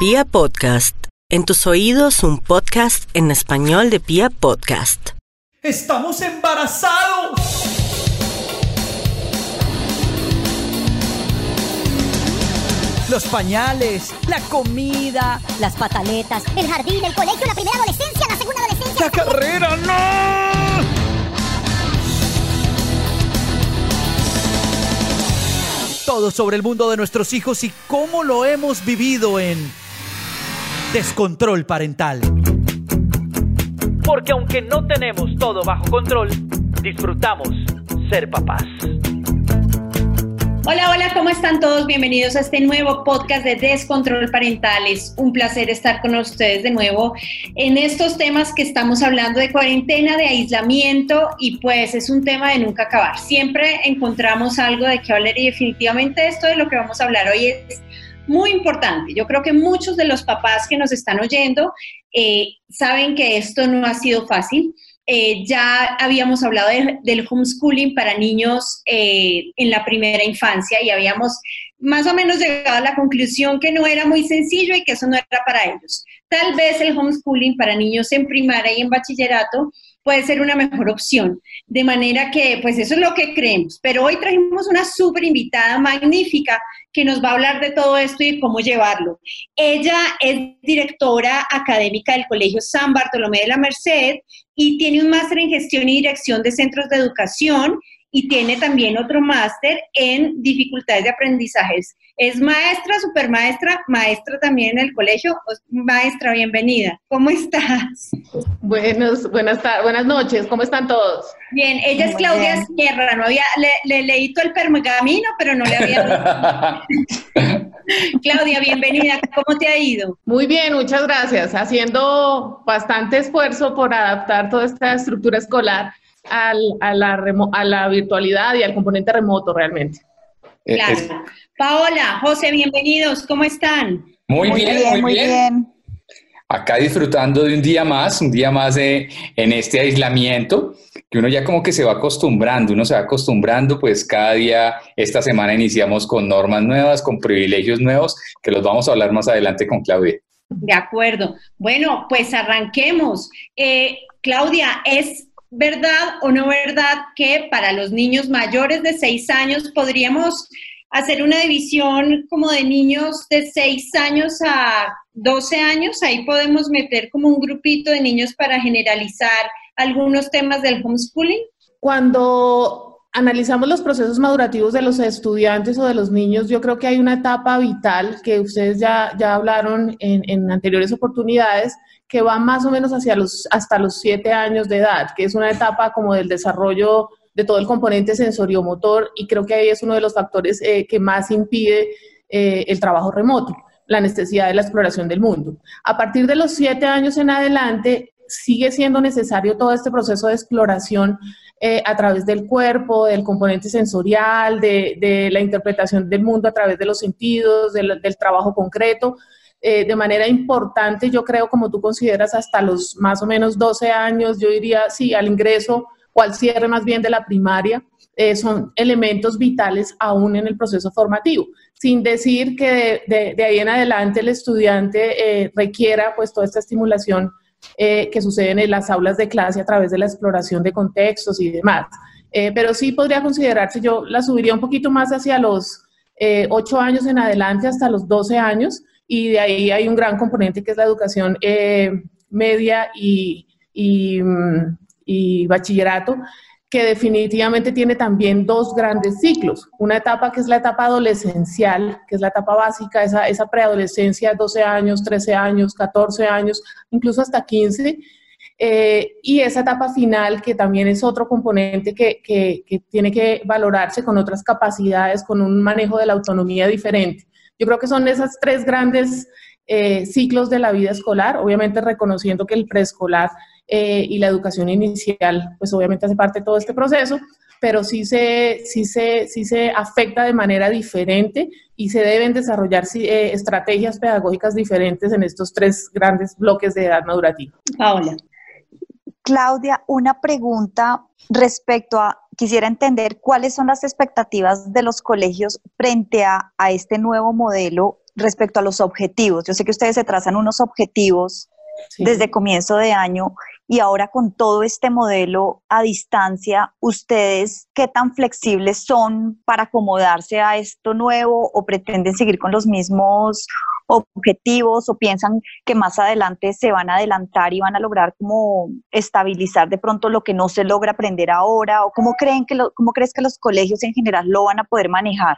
Pia Podcast, en tus oídos un podcast en español de Pia Podcast. ¡Estamos embarazados! Los pañales, la comida, las pataletas, el jardín, el colegio, la primera adolescencia, la segunda adolescencia. la carrera, ¡no! Todo sobre el mundo de nuestros hijos y cómo lo hemos vivido en Descontrol Parental. Porque aunque no tenemos todo bajo control, disfrutamos ser papás. Hola, hola, ¿cómo están todos? Bienvenidos a este nuevo podcast de Descontrol Parental. Es un placer estar con ustedes de nuevo en estos temas que estamos hablando de cuarentena, de aislamiento y pues es un tema de nunca acabar. Siempre encontramos algo de que hablar y definitivamente esto de lo que vamos a hablar hoy es muy importante. Yo creo que muchos de los papás que nos están oyendo eh, saben que esto no ha sido fácil. Eh, ya habíamos hablado del homeschooling para niños eh, en la primera infancia y habíamos más o menos llegado a la conclusión que no era muy sencillo y que eso no era para ellos. Tal vez el homeschooling para niños en primaria y en bachillerato puede ser una mejor opción. De manera que, pues eso es lo que creemos. Pero hoy trajimos una súper invitada magnífica que nos va a hablar de todo esto y cómo llevarlo. Ella es directora académica del Colegio San Bartolomé de la Merced y tiene un máster en gestión y dirección de centros de educación y tiene también otro máster en dificultades de aprendizajes. Es maestra, supermaestra, maestra también en el colegio. Maestra, bienvenida. ¿Cómo estás? Buenos, buenas, buenas noches, ¿cómo están todos? Bien, ella es Claudia Sierra, no había, le, leí todo el pergamino, pero no le había Claudia, bienvenida, ¿cómo te ha ido? Muy bien, muchas gracias. Haciendo bastante esfuerzo por adaptar toda esta estructura escolar a, la a la virtualidad y al componente remoto realmente. Eh, claro. Paola, José, bienvenidos, ¿cómo están? Muy, bien, muy, bien, Acá disfrutando de un día más, un día más de, en este aislamiento, que uno ya como que se va acostumbrando, uno se va acostumbrando, pues cada día, esta semana iniciamos con normas nuevas, con privilegios nuevos, que los vamos a hablar más adelante con Claudia. De acuerdo. Bueno, pues arranquemos. Eh, Claudia, es verdad o no verdad que para los niños mayores de 6 años podríamos hacer una división como de niños de 6 años a 12 años? Ahí podemos meter como un grupito de niños para generalizar algunos temas del homeschooling. Cuando analizamos los procesos madurativos de los estudiantes o de los niños, yo creo que hay una etapa vital que ustedes ya, ya hablaron en, en anteriores oportunidades, que va más o menos hacia los, hasta los siete años de edad, que es una etapa como del desarrollo de todo el componente sensoriomotor y creo que ahí es uno de los factores eh, que más impide eh, el trabajo remoto, la necesidad de la exploración del mundo. A partir de los siete años en adelante, sigue siendo necesario todo este proceso de exploración eh, a través del cuerpo, del componente sensorial, de, la interpretación del mundo a través de los sentidos, del trabajo concreto, eh, de manera importante, yo creo, como tú consideras, hasta los más o menos 12 años, yo diría, sí, al ingreso o al cierre más bien de la primaria, eh, son elementos vitales aún en el proceso formativo, sin decir que de, ahí en adelante el estudiante eh, requiera pues toda esta estimulación que sucede en las aulas de clase a través de la exploración de contextos y demás. pero sí podría considerarse, yo la subiría un poquito más hacia los 8 años en adelante hasta los 12 años, y de ahí hay un gran componente que es la educación eh, media y, mm, y, bachillerato, que definitivamente tiene también dos grandes ciclos. Una etapa que es la etapa adolescencial, que es la etapa básica, esa, esa preadolescencia, 12 años, 13 años, 14 años, incluso hasta 15. Eh, y esa etapa final, que también es otro componente que, que, que tiene que valorarse con otras capacidades, con un manejo de la autonomía diferente. Yo creo que son esas tres grandes eh, ciclos de la vida escolar, obviamente reconociendo que el preescolar eh, y la educación inicial, pues obviamente hace parte de todo este proceso, pero sí se, sí se, sí se afecta de manera diferente y se deben desarrollar eh, estrategias pedagógicas diferentes en estos tres grandes bloques de edad madurativa. Paola. Claudia, una pregunta respecto a quisiera entender cuáles son las expectativas de los colegios frente a, este nuevo modelo respecto a los objetivos. Yo sé que ustedes se trazan unos objetivos desde comienzo de año y ahora con todo este modelo a distancia, ¿ustedes qué tan flexibles son para acomodarse a esto nuevo o pretenden seguir con los mismos objetivos o piensan que más adelante se van a adelantar y van a lograr como estabilizar de pronto lo que no se logra aprender ahora o cómo creen que cómo crees que los colegios en general lo van a poder manejar?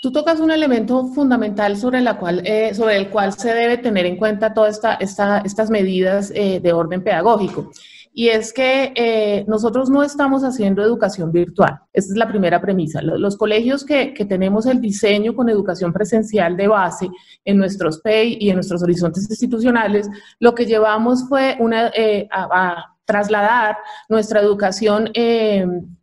Tú tocas un elemento fundamental sobre, la cual, eh, sobre el cual se debe tener en cuenta todas esta, estas medidas eh, de orden pedagógico. Y es que eh, nosotros no estamos haciendo educación virtual. Esa es la primera premisa. Los, colegios que, que, tenemos el diseño con educación presencial de base en nuestros PEI y en nuestros horizontes institucionales, lo que llevamos fue una, a, trasladar nuestra educación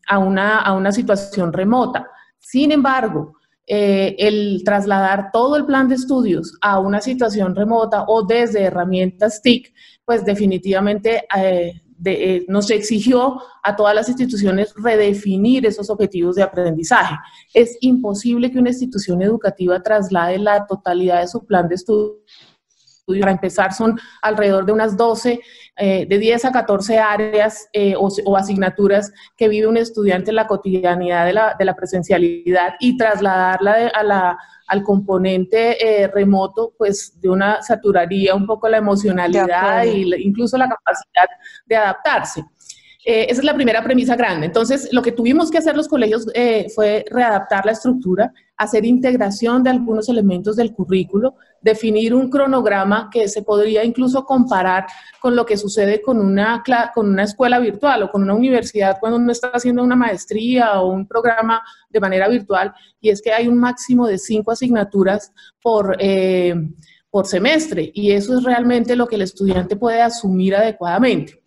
a, una, a una situación remota. Sin embargo, eh, el trasladar todo el plan de estudios a una situación remota o desde herramientas TIC, pues definitivamente eh, eh, nos exigió a todas las instituciones redefinir esos objetivos de aprendizaje. Es imposible que una institución educativa traslade la totalidad de su plan de estudios para empezar, son alrededor de unas 12, eh, de 10 a 14 áreas eh, o, asignaturas que vive un estudiante en la cotidianidad de la, de la presencialidad y trasladarla a la, al componente eh, remoto, pues de una saturaría un poco la emocionalidad e incluso la capacidad de adaptarse. esa es la primera premisa grande. Entonces, lo que tuvimos que hacer los colegios fue readaptar la estructura, hacer integración de algunos elementos del currículo, definir un cronograma que se podría incluso comparar con lo que sucede con una, con una escuela virtual o con una universidad cuando uno está haciendo una maestría o un programa de manera virtual, y es que hay un máximo de cinco asignaturas por... Eh, por semestre y eso es realmente lo que el estudiante puede asumir adecuadamente.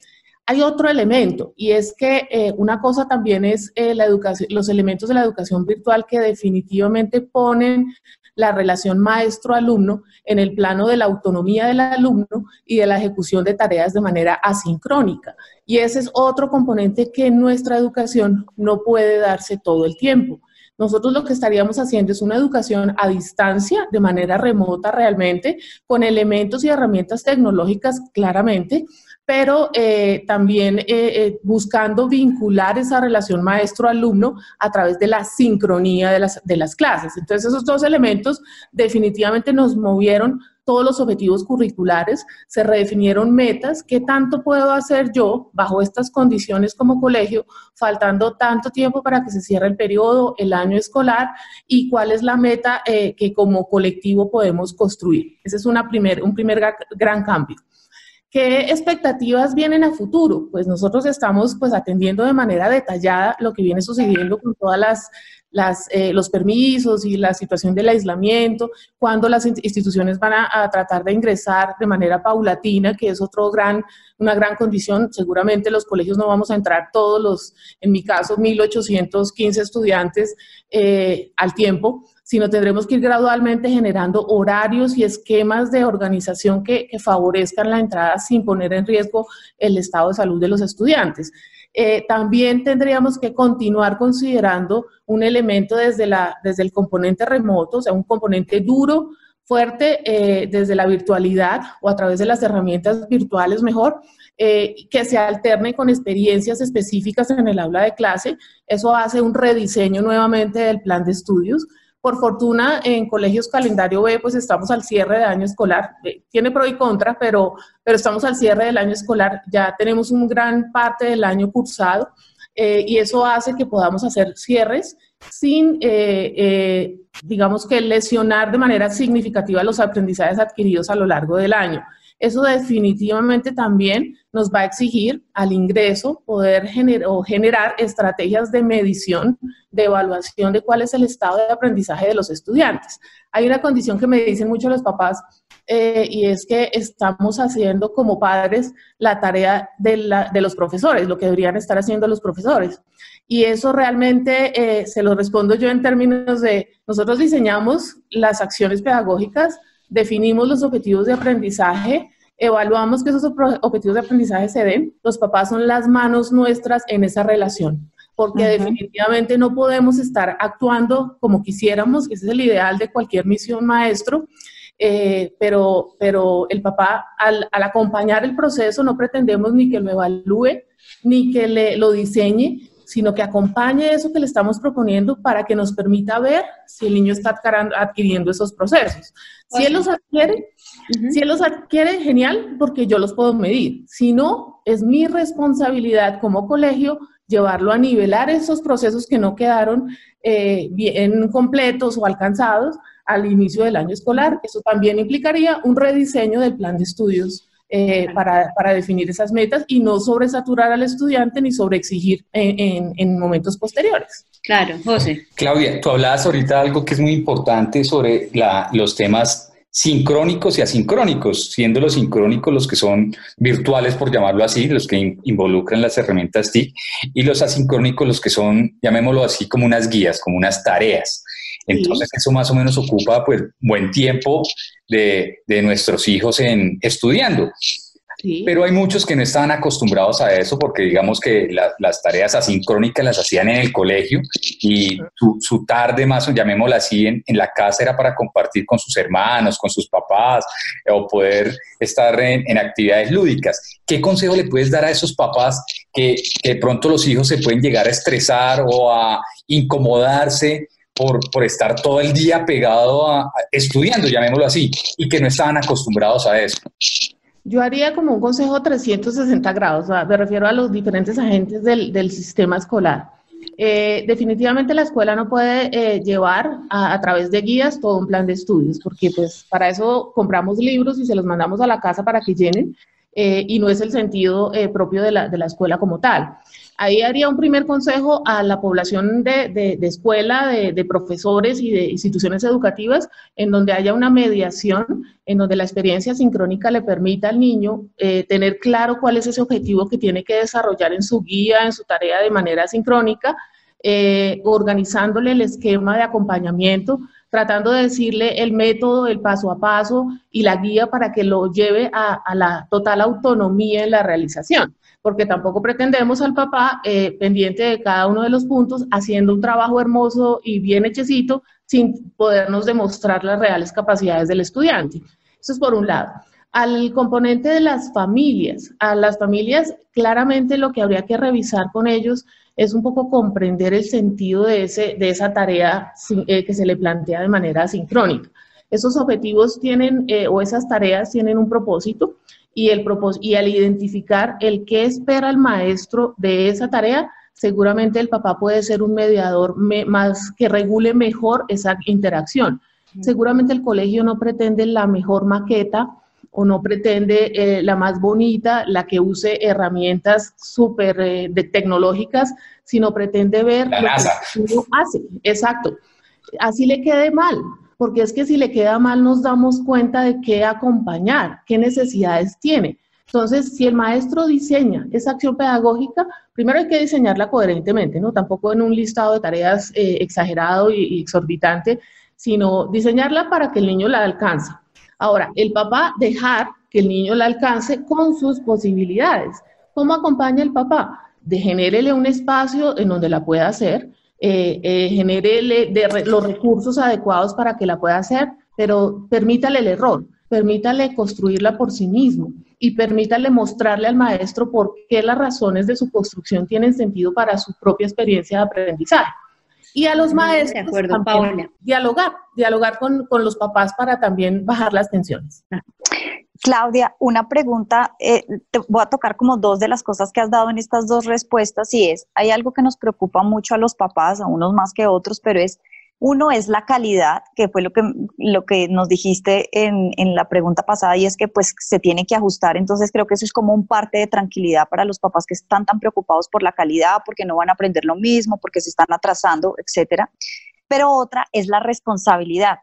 Hay otro elemento y es que eh, una cosa también es eh, la educación, los elementos de la educación virtual que definitivamente ponen la relación maestro-alumno en el plano de la autonomía del alumno y de la ejecución de tareas de manera asincrónica. Y ese es otro componente que en nuestra educación no puede darse todo el tiempo. Nosotros lo que estaríamos haciendo es una educación a distancia, de manera remota realmente, con elementos y herramientas tecnológicas claramente, pero eh, también eh, eh, buscando vincular esa relación maestro-alumno a través de la sincronía de las, de las clases. Entonces, esos dos elementos definitivamente nos movieron todos los objetivos curriculares, se redefinieron metas, qué tanto puedo hacer yo bajo estas condiciones como colegio, faltando tanto tiempo para que se cierre el periodo, el año escolar, y cuál es la meta que como colectivo podemos construir. Ese es una primer, un primer gran cambio. ¿Qué expectativas vienen a futuro? Pues nosotros estamos pues atendiendo de manera detallada lo que viene sucediendo con todas las, las eh, los permisos y la situación del aislamiento, cuando las instituciones van a, tratar de ingresar de manera paulatina, que es otro gran, una gran condición. Seguramente los colegios no vamos a entrar todos los, en mi caso, 1.815 estudiantes eh, al tiempo sino tendremos que ir gradualmente generando horarios y esquemas de organización que, favorezcan la entrada sin poner en riesgo el estado de salud de los estudiantes. Eh, también tendríamos que continuar considerando un elemento desde, la, desde el componente remoto, o sea, un componente duro, fuerte eh, desde la virtualidad o a través de las herramientas virtuales mejor, eh, que se alterne con experiencias específicas en el aula de clase. Eso hace un rediseño nuevamente del plan de estudios. Por fortuna, en colegios calendario B, pues estamos al cierre de año escolar. Eh, tiene pro y contra, pero, pero estamos al cierre del año escolar. Ya tenemos un gran parte del año cursado eh, y eso hace que podamos hacer cierres sin, eh, digamos que lesionar de manera significativa los aprendizajes adquiridos a lo largo del año. Eso definitivamente también nos va a exigir al ingreso poder generar estrategias de medición, de evaluación de cuál es el estado de aprendizaje de los estudiantes. Hay una condición que me dicen mucho los papás eh, y es que estamos haciendo como padres la tarea de, los profesores, lo que deberían estar haciendo los profesores. Y eso realmente eh, se lo respondo yo en términos de, nosotros diseñamos las acciones pedagógicas definimos los objetivos de aprendizaje, evaluamos que esos objetivos de aprendizaje se den, los papás son las manos nuestras en esa relación. porque definitivamente no podemos estar actuando como quisiéramos, ese es el ideal de cualquier misión maestro, eh, pero, pero el papá, al, acompañar el proceso, no pretendemos ni que lo evalúe, ni que le, lo diseñe, sino que acompañe eso que le estamos proponiendo para que nos permita ver si el niño está adquiriendo esos procesos. Si él los adquiere, si él los adquiere, genial, porque yo los puedo medir. Si no, es mi responsabilidad como colegio llevarlo a nivelar esos procesos que no quedaron eh, bien completos o alcanzados al inicio del año escolar. Eso también implicaría un rediseño del plan de estudios eh, para, para, definir esas metas y no sobresaturar al estudiante ni sobreexigir en, en, momentos posteriores. Claro, José. Claudia, tú hablabas ahorita algo que es muy importante sobre la, los temas sincrónicos y asincrónicos, siendo los sincrónicos los que son virtuales, por llamarlo así, los que involucran las herramientas TIC, y los asincrónicos los que son, llamémoslo así, como unas guías, como unas tareas. Entonces eso más o menos ocupa pues buen tiempo de, de nuestros hijos en estudiando. Pero hay muchos que no estaban acostumbrados a eso porque digamos que las tareas asincrónicas las hacían en el colegio y su, tarde más, llamémosla así, en, la casa era para compartir con sus hermanos, con sus papás o poder estar en, actividades lúdicas. ¿Qué consejo le puedes dar a esos papás que, que de pronto los hijos se pueden llegar a estresar o a incomodarse por, estar todo el día pegado a, estudiando, llamémoslo así, y que no estaban acostumbrados a eso. Yo haría como un consejo 360 grados, me refiero a los diferentes agentes del, sistema escolar. Eh, definitivamente la escuela no puede eh, llevar a, través de guías todo un plan de estudios, porque pues para eso compramos libros y se los mandamos a la casa para que llenen, eh, y no es el sentido propio de la escuela como tal. Ahí haría un primer consejo a la población de, escuela, de, profesores y de instituciones educativas, en donde haya una mediación, en donde la experiencia sincrónica le permita al niño eh, tener claro cuál es ese objetivo que tiene que desarrollar en su guía, en su tarea de manera sincrónica, eh, organizándole el esquema de acompañamiento, tratando de decirle el método, el paso a paso y la guía para que lo lleve a la total autonomía en la realización porque tampoco pretendemos al papá eh, pendiente de cada uno de los puntos, haciendo un trabajo hermoso y bien hechecito, sin podernos demostrar las reales capacidades del estudiante. Eso es por un lado. Al componente de las familias, a las familias claramente lo que habría que revisar con ellos es un poco comprender el sentido de, ese, de esa tarea eh, que se le plantea de manera sincrónica. Esos objetivos tienen, eh, o esas tareas tienen un propósito, y, el y al identificar el qué espera el maestro de esa tarea, seguramente el papá puede ser un mediador más que regule mejor esa interacción. Seguramente el colegio no pretende la mejor maqueta o no pretende eh, la más bonita, la que use herramientas súper eh, tecnológicas, sino pretende ver lo que uno hace. Exacto. Así le quede mal porque es que si le queda mal nos damos cuenta de qué acompañar, qué necesidades tiene. Entonces, si el maestro diseña esa acción pedagógica, primero hay que diseñarla coherentemente, ¿no? Tampoco en un listado de tareas eh, exagerado y, exorbitante, sino diseñarla para que el niño la alcance. Ahora, el papá dejar que el niño la alcance con sus posibilidades. ¿Cómo acompaña el papá? De genérele un espacio en donde la pueda hacer, eh, eh, genere los recursos adecuados para que la pueda hacer, pero permítale el error, permítale construirla por sí mismo y permítale mostrarle al maestro por qué las razones de su construcción tienen sentido para su propia experiencia de aprendizaje. Y a los maestros dialogar, dialogar con, con, los papás para también bajar las tensiones. Claudia, una pregunta, eh, te voy a tocar como dos de las cosas que has dado en estas dos respuestas y es, hay algo que nos preocupa mucho a los papás, a unos más que otros, pero es, uno es la calidad, que fue lo que, lo que nos dijiste en, en la pregunta pasada y es que pues se tiene que ajustar, entonces creo que eso es como un parte de tranquilidad para los papás que están tan preocupados por la calidad, porque no van a aprender lo mismo, porque se están atrasando, etcétera pero otra es la responsabilidad.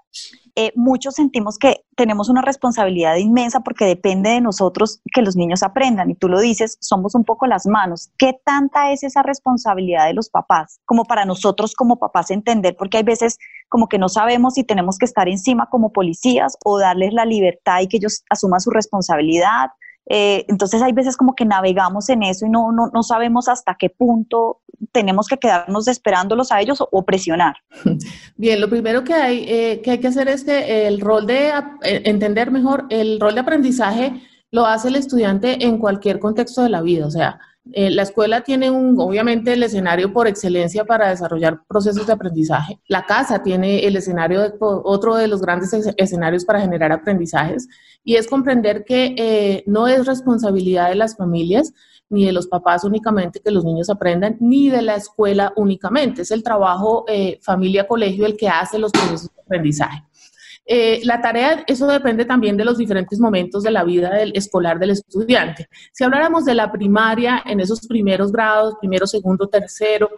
Eh, muchos sentimos que tenemos una responsabilidad inmensa porque depende de nosotros que los niños aprendan. Y tú lo dices, somos un poco las manos. ¿Qué tanta es esa responsabilidad de los papás? Como para nosotros como papás entender, porque hay veces como que no sabemos si tenemos que estar encima como policías o darles la libertad y que ellos asuman su responsabilidad. Eh, entonces hay veces como que navegamos en eso y no, no, no, sabemos hasta qué punto tenemos que quedarnos esperándolos a ellos o, presionar. Bien, lo primero que hay, eh, que hay que hacer es que el rol de eh, entender mejor, el rol de aprendizaje lo hace el estudiante en cualquier contexto de la vida, o sea, eh, la escuela tiene un, obviamente el escenario por excelencia para desarrollar procesos de aprendizaje. La casa tiene el escenario, de, otro de los grandes escenarios para generar aprendizajes y es comprender que eh, no es responsabilidad de las familias ni de los papás únicamente que los niños aprendan, ni de la escuela únicamente. Es el trabajo eh, familia-colegio el que hace los procesos de aprendizaje. Eh, la tarea, eso depende también de los diferentes momentos de la vida del escolar del estudiante. Si habláramos de la primaria, en esos primeros grados, primero, segundo, tercero,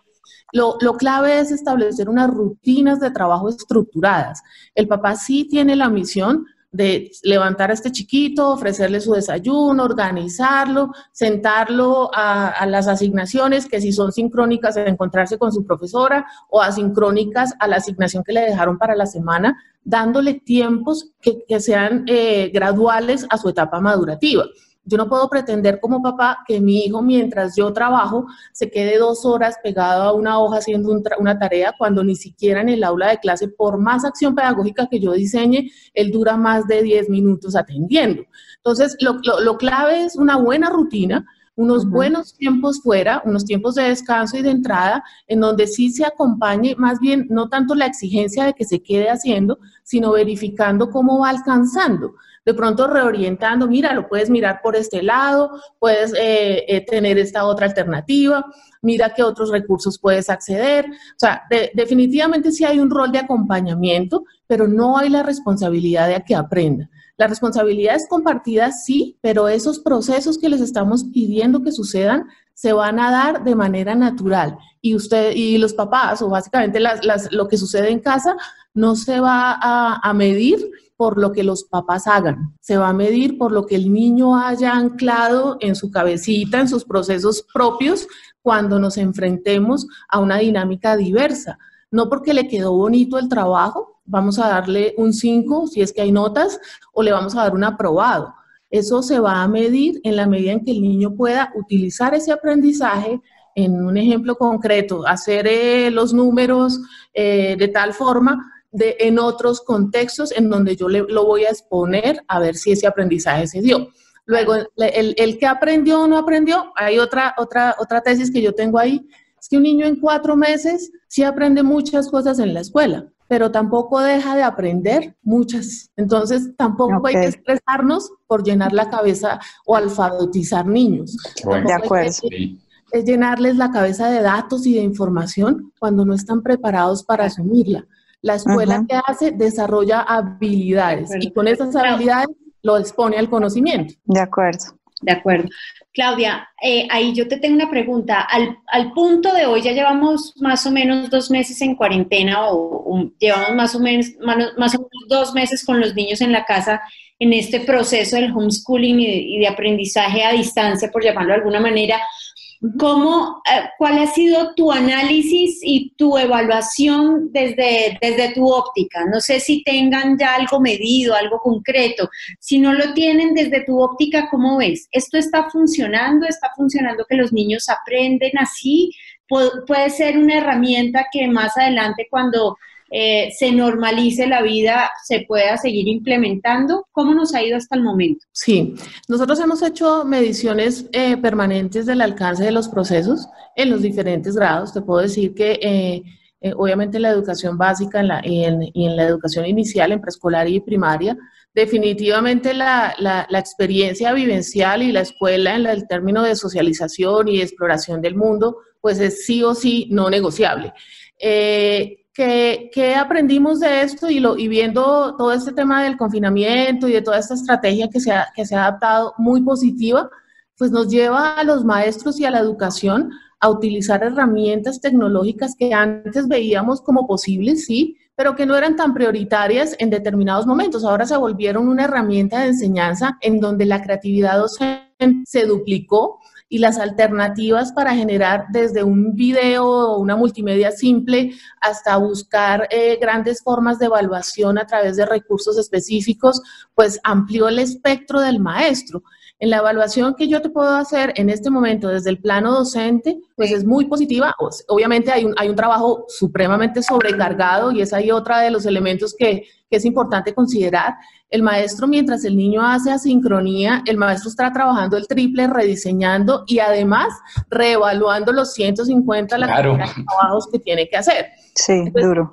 lo, lo, clave es establecer unas rutinas de trabajo estructuradas. El papá sí tiene la misión de levantar a este chiquito, ofrecerle su desayuno, organizarlo, sentarlo a, las asignaciones, que si son sincrónicas, encontrarse con su profesora o asincrónicas a la asignación que le dejaron para la semana, dándole tiempos que, sean eh, graduales a su etapa madurativa. Yo no puedo pretender como papá que mi hijo, mientras yo trabajo, se quede dos horas pegado a una hoja haciendo una tarea cuando ni siquiera en el aula de clase, por más acción pedagógica que yo diseñe, él dura más de 10 minutos atendiendo. Entonces, lo, clave es una buena rutina, unos buenos tiempos fuera, unos tiempos de descanso y de entrada, en donde sí se acompañe más bien no tanto la exigencia de que se quede haciendo, sino verificando cómo va alcanzando de pronto reorientando, mira, lo puedes mirar por este lado, puedes eh, eh, tener esta otra alternativa, mira qué otros recursos puedes acceder. O sea, definitivamente sí hay un rol de acompañamiento, pero no hay la responsabilidad de que aprenda. La responsabilidad es compartida, sí, pero esos procesos que les estamos pidiendo que sucedan se van a dar de manera natural. Y usted y los papás, o básicamente lo que sucede en casa, no se va a medir por lo que los papás hagan, se va a medir por lo que el niño haya anclado en su cabecita, en sus procesos propios, cuando nos enfrentemos a una dinámica diversa. No porque le quedó bonito el trabajo, vamos a darle un 5 si es que hay notas, o le vamos a dar un aprobado. Eso se va a medir en la medida en que el niño pueda utilizar ese aprendizaje en un ejemplo concreto, hacer eh, los números eh, de tal forma de, en otros contextos en donde yo le, lo voy a exponer a ver si ese aprendizaje se dio. Luego, el, el, que aprendió o no aprendió, hay otra, otra, otra tesis que yo tengo ahí, es que un niño en cuatro meses sí aprende muchas cosas en la escuela, pero tampoco deja de aprender muchas. Entonces, tampoco hay que estresarnos por llenar la cabeza o alfabetizar niños. de acuerdo. Es llenarles la cabeza de datos y de información cuando no están preparados para asumirla. La escuela que hace desarrolla habilidades y con esas habilidades lo expone al conocimiento. De acuerdo. De acuerdo. Claudia, eh, ahí yo te tengo una pregunta. Al, al, punto de hoy ya llevamos más o menos dos meses en cuarentena o, llevamos más o, menos, más o menos dos meses con los niños en la casa en este proceso del homeschooling y de aprendizaje a distancia, por llamarlo de alguna manera. ¿Cómo, eh, ¿Cuál ha sido tu análisis y tu evaluación desde, desde tu óptica? No sé si tengan ya algo medido, algo concreto. Si no lo tienen desde tu óptica, ¿cómo ves? ¿Esto está funcionando? ¿Está funcionando que los niños aprenden así? puede ser una herramienta que más adelante cuando eh, se normalice la vida, se pueda seguir implementando? ¿Cómo nos ha ido hasta el momento? Sí, nosotros hemos hecho mediciones eh, permanentes del alcance de los procesos en los diferentes grados. Te puedo decir que eh, obviamente en la educación básica y, en, la educación inicial, en preescolar y primaria, definitivamente la, experiencia vivencial y la escuela en el término de socialización y exploración del mundo, pues es sí o sí no negociable. ¿Qué, aprendimos de esto y, lo, y viendo todo este tema del confinamiento y de toda esta estrategia que se, ha, que se ha adaptado muy positiva? Pues nos lleva a los maestros y a la educación a utilizar herramientas tecnológicas que antes veíamos como posibles, sí, pero que no eran tan prioritarias en determinados momentos. Ahora se volvieron una herramienta de enseñanza en donde la creatividad docente se duplicó y las alternativas para generar desde un video o una multimedia simple hasta buscar eh, grandes formas de evaluación a través de recursos específicos, pues amplió el espectro del maestro. En la evaluación que yo te puedo hacer en este momento desde el plano docente, pues es muy positiva. Obviamente hay un, hay un trabajo supremamente sobrecargado y es ahí otra de los elementos que, que es importante considerar. El maestro, mientras el niño hace asincronía, el maestro está trabajando el triple, rediseñando y además reevaluando los 150 trabajos que tiene que hacer. Sí, duro.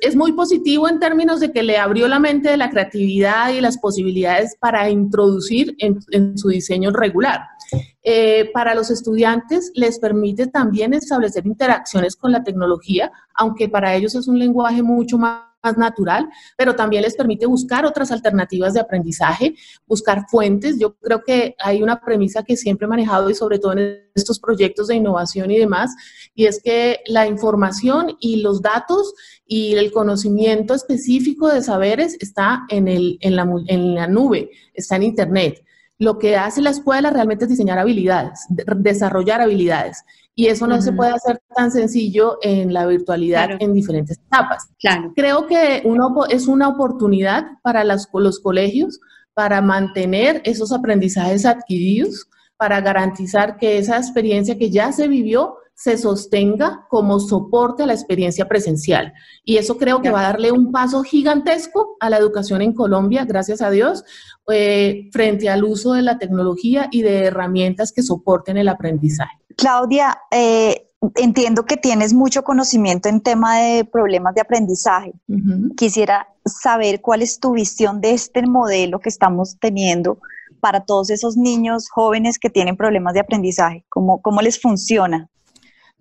Es, muy positivo en términos de que le abrió la mente de la creatividad y las posibilidades para introducir en, su diseño regular. Eh, para los estudiantes les permite también establecer interacciones con la tecnología, aunque para ellos es un lenguaje mucho más más natural, pero también les permite buscar otras alternativas de aprendizaje, buscar fuentes. Yo creo que hay una premisa que siempre he manejado y sobre todo en estos proyectos de innovación y demás, y es que la información y los datos y el conocimiento específico de saberes está en, el, en, la, en la nube, está en Internet. Lo que hace la escuela realmente es diseñar habilidades, desarrollar habilidades. Y eso no se puede hacer tan sencillo en la virtualidad en diferentes etapas. Claro. Creo que uno, es una oportunidad para los colegios para mantener esos aprendizajes adquiridos, para garantizar que esa experiencia que ya se vivió se sostenga como soporte a la experiencia presencial. Y eso creo que va a darle un paso gigantesco a la educación en Colombia, gracias a Dios, eh, frente al uso de la tecnología y de herramientas que soporten el aprendizaje. Claudia, eh, entiendo que tienes mucho conocimiento en tema de problemas de aprendizaje. Quisiera saber cuál es tu visión de este modelo que estamos teniendo para todos esos niños jóvenes que tienen problemas de aprendizaje. ¿Cómo, cómo les funciona?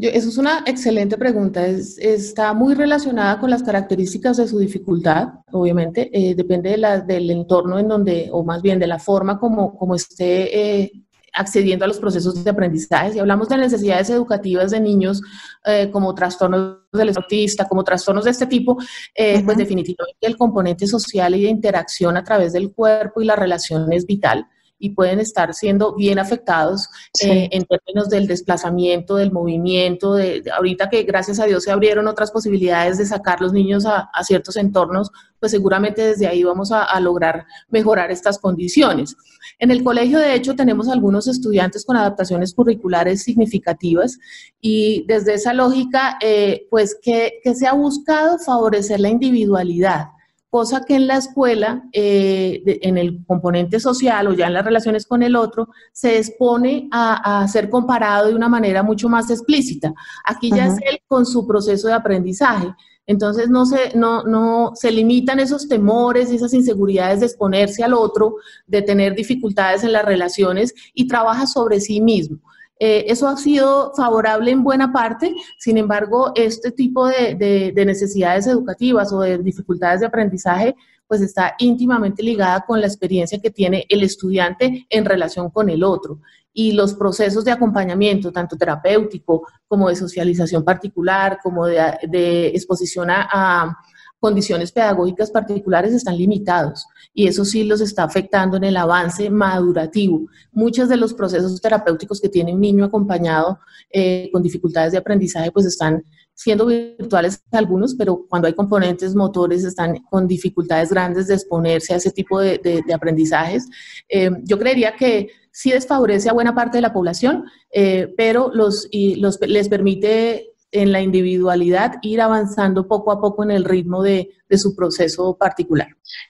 Eso es una excelente pregunta. está muy relacionada con las características de su dificultad, obviamente. Eh, depende del entorno en donde, o más bien de la forma como, como esté eh, accediendo a los procesos de aprendizaje. Si hablamos de necesidades educativas de niños eh, como trastornos del autista, como trastornos de este tipo, pues definitivamente el componente social y de interacción a través del cuerpo y la relación es vital y pueden estar siendo bien afectados eh, en términos del desplazamiento, del movimiento, de, ahorita que gracias a Dios se abrieron otras posibilidades de sacar los niños a, ciertos entornos, pues seguramente desde ahí vamos a, lograr mejorar estas condiciones. En el colegio, de hecho, tenemos algunos estudiantes con adaptaciones curriculares significativas y desde esa lógica, eh, pues que, que se ha buscado favorecer la individualidad cosa que en la escuela, eh, en el componente social o ya en las relaciones con el otro, se expone a, ser comparado de una manera mucho más explícita. Aquí ya es él con su proceso de aprendizaje. Entonces no se, no, no, se limitan esos temores y esas inseguridades de exponerse al otro, de tener dificultades en las relaciones y trabaja sobre sí mismo. Eh, eso ha sido favorable en buena parte, sin embargo, este tipo de, necesidades educativas o de dificultades de aprendizaje pues está íntimamente ligada con la experiencia que tiene el estudiante en relación con el otro. Y los procesos de acompañamiento, tanto terapéutico como de socialización particular, como de, exposición a condiciones pedagógicas particulares están limitados y eso sí los está afectando en el avance madurativo. Muchos de los procesos terapéuticos que tiene un niño acompañado eh, con dificultades de aprendizaje pues están siendo virtuales algunos, pero cuando hay componentes motores están con dificultades grandes de exponerse a ese tipo de, aprendizajes. Eh, yo creería que sí desfavorece a buena parte de la población, eh, pero los, y los, les permite en la individualidad, ir avanzando poco a poco en el ritmo de, su proceso particular.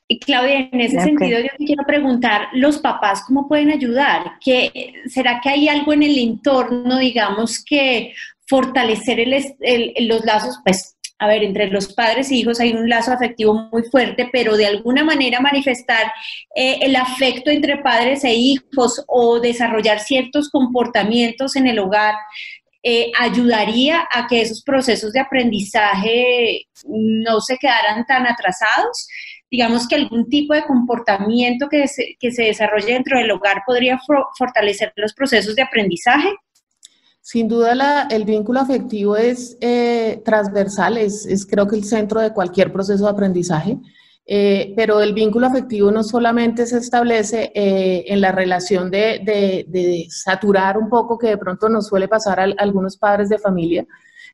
Y Claudia, en ese sentido yo quiero preguntar, ¿los papás cómo pueden ayudar? ¿Qué, ¿Será que hay algo en el entorno, digamos, que fortalecer los lazos, pues a ver, entre los padres e hijos hay un lazo afectivo muy fuerte, pero de alguna manera manifestar eh, el afecto entre padres e hijos o desarrollar ciertos comportamientos en el hogar eh, ayudaría a que esos procesos de aprendizaje no se quedaran tan atrasados. Digamos que algún tipo de comportamiento que se, que se desarrolle dentro del hogar podría fortalecer los procesos de aprendizaje. Sin duda el vínculo afectivo es eh, transversal, es, es creo que el centro de cualquier proceso de aprendizaje. Eh, pero el vínculo afectivo no solamente se establece eh, en la relación de, saturar un poco, que de pronto nos suele pasar a, algunos padres de familia,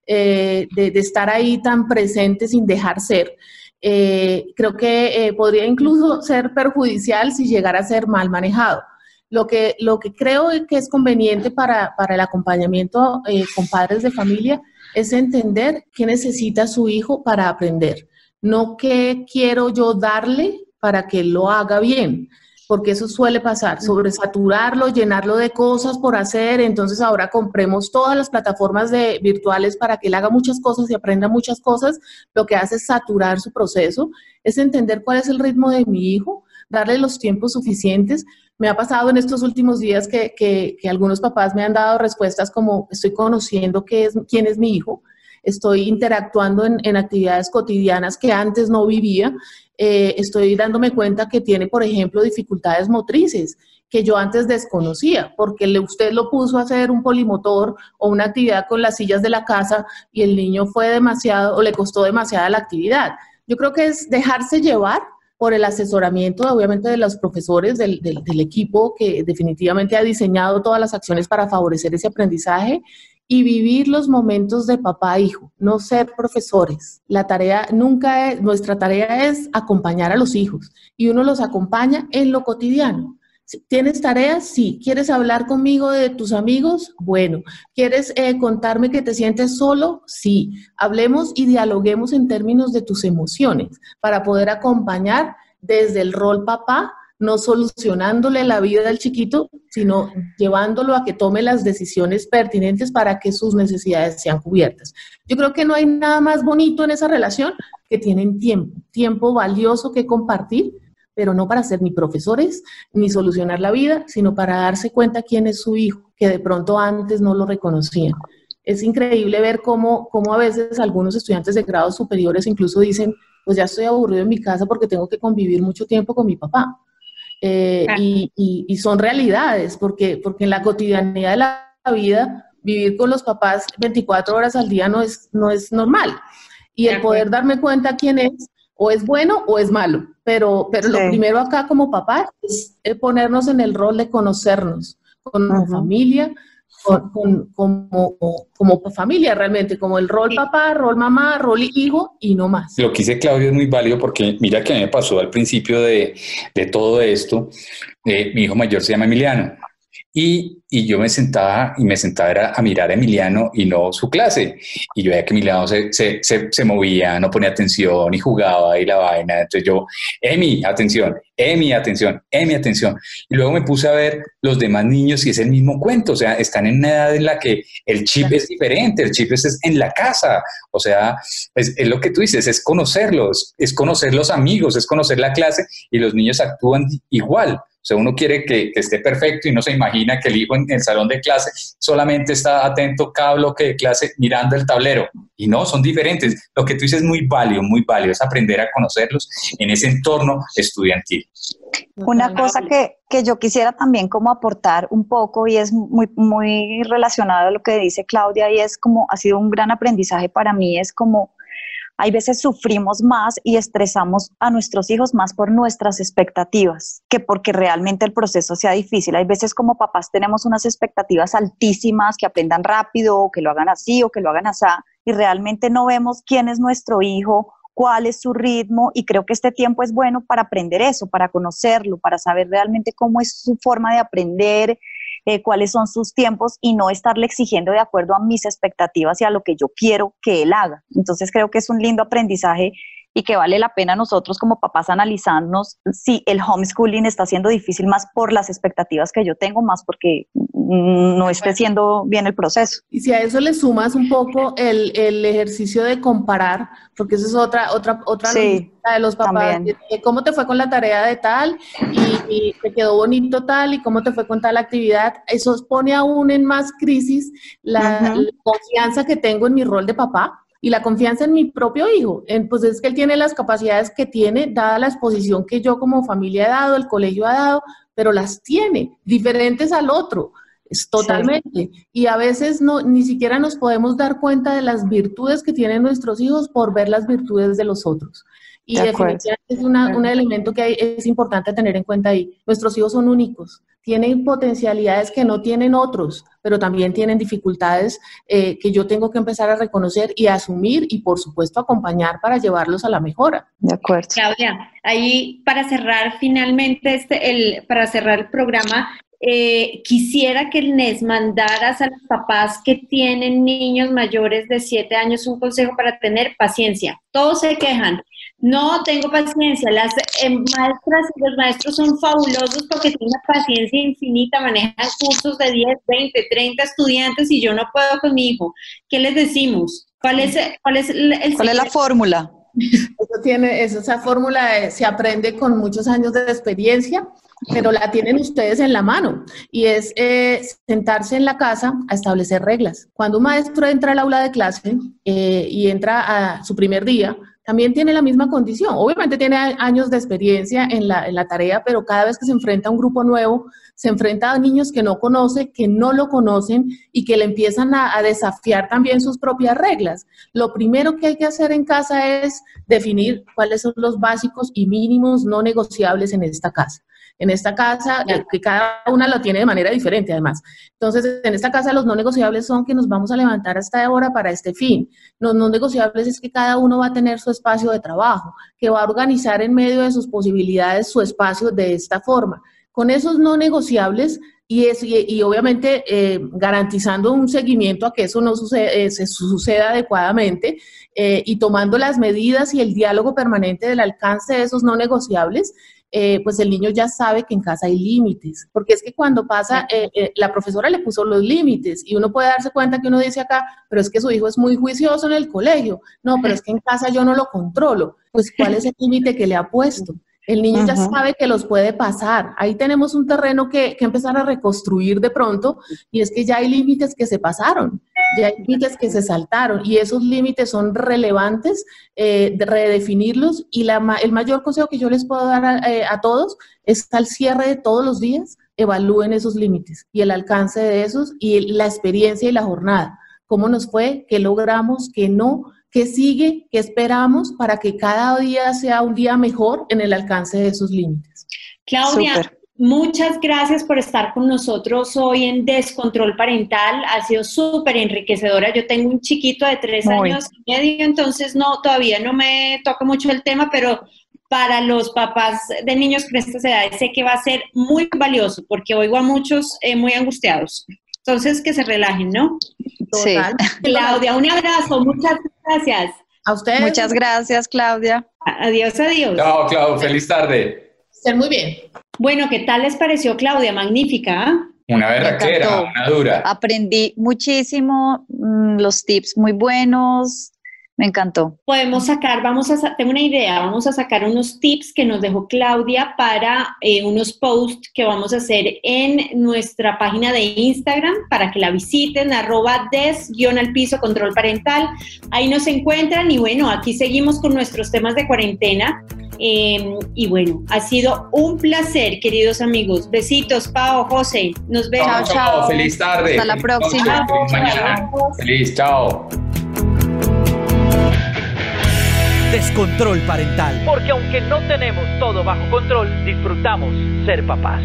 eh, de, estar ahí tan presente sin dejar ser. creo que podría incluso ser perjudicial si llegara a ser mal manejado. Lo que, lo que creo que es conveniente para, el acompañamiento eh, con padres de familia es entender qué necesita su hijo para aprender, no qué quiero yo darle para que lo haga bien porque eso suele pasar, sobresaturarlo, llenarlo de cosas por hacer, entonces ahora compremos todas las plataformas de, virtuales para que él haga muchas cosas y aprenda muchas cosas, lo que hace es saturar su proceso, es entender cuál es el ritmo de mi hijo, darle los tiempos suficientes. Me ha pasado en estos últimos días que, que, algunos papás me han dado respuestas como estoy conociendo qué es, quién es mi hijo, estoy interactuando en, en actividades cotidianas que antes no vivía eh, estoy dándome cuenta que tiene, por ejemplo, dificultades motrices que yo antes desconocía, porque usted lo puso a hacer un polimotor o una actividad con las sillas de la casa y el niño fue demasiado o le costó demasiada la actividad. Yo creo que es dejarse llevar por el asesoramiento, obviamente, de los profesores del, del equipo que definitivamente ha diseñado todas las acciones para favorecer ese aprendizaje y vivir los momentos de papá e hijo, no ser profesores. La tarea nunca es, nuestra tarea es acompañar a los hijos y uno los acompaña en lo cotidiano. ¿Tienes tareas? Sí. ¿Quieres hablar conmigo de tus amigos? Bueno. ¿Quieres eh, contarme que te sientes solo? Sí. Hablemos y dialoguemos en términos de tus emociones para poder acompañar desde el rol papá no solucionándole la vida al chiquito, sino llevándolo a que tome las decisiones pertinentes para que sus necesidades sean cubiertas. Yo creo que no hay nada más bonito en esa relación que tienen tiempo, tiempo valioso que compartir, pero no para ser ni profesores ni solucionar la vida, sino para darse cuenta quién es su hijo, que de pronto antes no lo reconocían. Es increíble ver cómo, cómo a veces algunos estudiantes de grados superiores incluso dicen, pues ya estoy aburrido en mi casa porque tengo que convivir mucho tiempo con mi papá eh, y, son realidades, porque, porque en la cotidianidad de la vida, vivir con los papás 24 horas al día no es, no es normal. Y el poder darme cuenta quién es, o es bueno o es malo. Pero, pero lo primero acá como papá es ponernos en el rol de conocernos como familia, con, como, como familia realmente, como el rol papá, rol mamá, rol hijo y no más. Lo que dice Claudio es muy válido porque mira que a mí me pasó al principio de, de todo esto, eh, mi hijo mayor se llama Emiliano y, yo me sentaba y me sentaba a mirar a Emiliano y no su clase. Y yo veía que Emiliano se, se, se, movía, no ponía atención y jugaba y la vaina. Entonces yo, Emi, atención, Emi, atención, Emi, atención. Y luego me puse a ver los demás niños y es el mismo cuento. O sea, están en una edad en la que el chip es diferente, el chip es en la casa. O sea, es, es lo que tú dices, es conocerlos, es conocer los amigos, es conocer la clase y los niños actúan igual. O sea, uno quiere que, esté perfecto y no se imagina que el hijo en el salón de clase solamente está atento cada bloque de clase mirando el tablero. Y no, son diferentes. Lo que tú dices es muy válido, muy válido, es aprender a conocerlos en ese entorno estudiantil. Una cosa que, que, yo quisiera también como aportar un poco y es muy, muy relacionado a lo que dice Claudia y es como ha sido un gran aprendizaje para mí, es como hay veces sufrimos más y estresamos a nuestros hijos más por nuestras expectativas que porque realmente el proceso sea difícil. Hay veces como papás tenemos unas expectativas altísimas, que aprendan rápido o que lo hagan así o que lo hagan así y realmente no vemos quién es nuestro hijo cuál es su ritmo y creo que este tiempo es bueno para aprender eso, para conocerlo, para saber realmente cómo es su forma de aprender, eh, cuáles son sus tiempos y no estarle exigiendo de acuerdo a mis expectativas y a lo que yo quiero que él haga. Entonces creo que es un lindo aprendizaje y que vale la pena nosotros como papás analizarnos si el homeschooling está siendo difícil más por las expectativas que yo tengo, más porque no esté siendo bien el proceso. Y si a eso le sumas un poco el, el ejercicio de comparar, porque eso es otra, otra, otra de los papás, cómo te fue con la tarea de tal y, te quedó bonito tal y cómo te fue con tal actividad, eso pone aún en más crisis la confianza que tengo en mi rol de papá y la confianza en mi propio hijo. pues es que él tiene las capacidades que tiene, dada la exposición que yo como familia he dado, el colegio ha dado, pero las tiene, diferentes al otro. Es totalmente. Y a veces no, ni siquiera nos podemos dar cuenta de las virtudes que tienen nuestros hijos por ver las virtudes de los otros. Y definitivamente es un elemento que es importante tener en cuenta ahí. Nuestros hijos son únicos, tienen potencialidades que no tienen otros. pero también tienen dificultades eh, que yo tengo que empezar a reconocer y asumir y por supuesto acompañar para llevarlos a la mejora. De acuerdo. Claudia, ahí para cerrar finalmente este, el, para cerrar el programa, eh, quisiera que les mandaras a los papás que tienen niños mayores de 7 años un consejo para tener paciencia. Todos se quejan. No tengo paciencia. Las eh, maestras y los maestros son fabulosos porque tienen una paciencia infinita, manejan cursos de 10, 20, 30 estudiantes y yo no puedo con mi hijo. ¿Qué les decimos? ¿Cuál es, cuál es, el, ¿Cuál es la fórmula? Eso tiene, esa fórmula se aprende con muchos años de experiencia pero la tienen ustedes en la mano y es eh, sentarse en la casa a establecer reglas. Cuando un maestro entra al aula de clase eh, y entra a su primer día, también tiene la misma condición. Obviamente tiene años de experiencia en la, en la, tarea, pero cada vez que se enfrenta a un grupo nuevo, se enfrenta a niños que no conoce, que no lo conocen y que le empiezan a, a desafiar también sus propias reglas. Lo primero que hay que hacer en casa es definir cuáles son los básicos y mínimos no negociables en esta casa en esta casa, que cada una lo tiene de manera diferente además. Entonces, en esta casa los no negociables son que nos vamos a levantar hasta ahora para este fin. Los no negociables es que cada uno va a tener su espacio de trabajo, que va a organizar en medio de sus posibilidades su espacio de esta forma. Con esos no negociables, y, es, y, obviamente eh, garantizando un seguimiento a que eso no sucede, eh, se suceda adecuadamente eh, y tomando las medidas y el diálogo permanente del alcance de esos no negociables, eh, pues el niño ya sabe que en casa hay límites, porque es que cuando pasa, eh, eh, la profesora le puso los límites y uno puede darse cuenta que uno dice acá, pero es que su hijo es muy juicioso en el colegio, no, pero es que en casa yo no lo controlo, pues ¿cuál es el límite que le ha puesto? El niño ya sabe que los puede pasar. Ahí tenemos un terreno que, que, empezar a reconstruir de pronto y es que ya hay límites que se pasaron, ya hay límites que se saltaron y esos límites son relevantes eh, de redefinirlos y la, el mayor consejo que yo les puedo dar a, eh, a todos es al cierre de todos los días, evalúen esos límites y el alcance de esos y la experiencia y la jornada. ¿Cómo nos fue? ¿Qué logramos? ¿Qué no? ¿Qué sigue? ¿Qué esperamos para que cada día sea un día mejor en el alcance de esos límites? Claudia, muchas gracias por estar con nosotros hoy en Descontrol Parental. Ha sido súper enriquecedora. Yo tengo un chiquito de tres años y medio, entonces no, todavía no me toca mucho el tema, pero para los papás de niños con estas edades sé que va a ser muy valioso porque oigo a muchos eh, muy angustiados. Entonces, que se relajen, ¿no? Total. Claudia, un abrazo, muchas gracias. A ustedes. Muchas gracias, Claudia. Adiós, adiós. Chao, Claudia, feliz tarde. Estén muy bien. Bueno, ¿qué tal les pareció, Claudia? Magnífica. ¿ah? Una berraquera, una dura. Aprendí muchísimo, mm, los tips muy buenos, me encantó. Podemos sacar, vamos a, tengo una idea, vamos a sacar unos tips que nos dejó Claudia para eh, unos posts que vamos a hacer en nuestra página de Instagram para que la visiten, arroba des guion al piso control parental. Ahí nos encuentran y bueno, aquí seguimos con nuestros temas de cuarentena. Em, y bueno, ha sido un placer, queridos amigos. Besitos, Pau, José. Nos vemos. Chao, chao. Feliz tarde. Hasta la próxima. Feliz mañana. Feliz, chao. Descontrol parental. Porque aunque no tenemos todo bajo control, disfrutamos ser papás.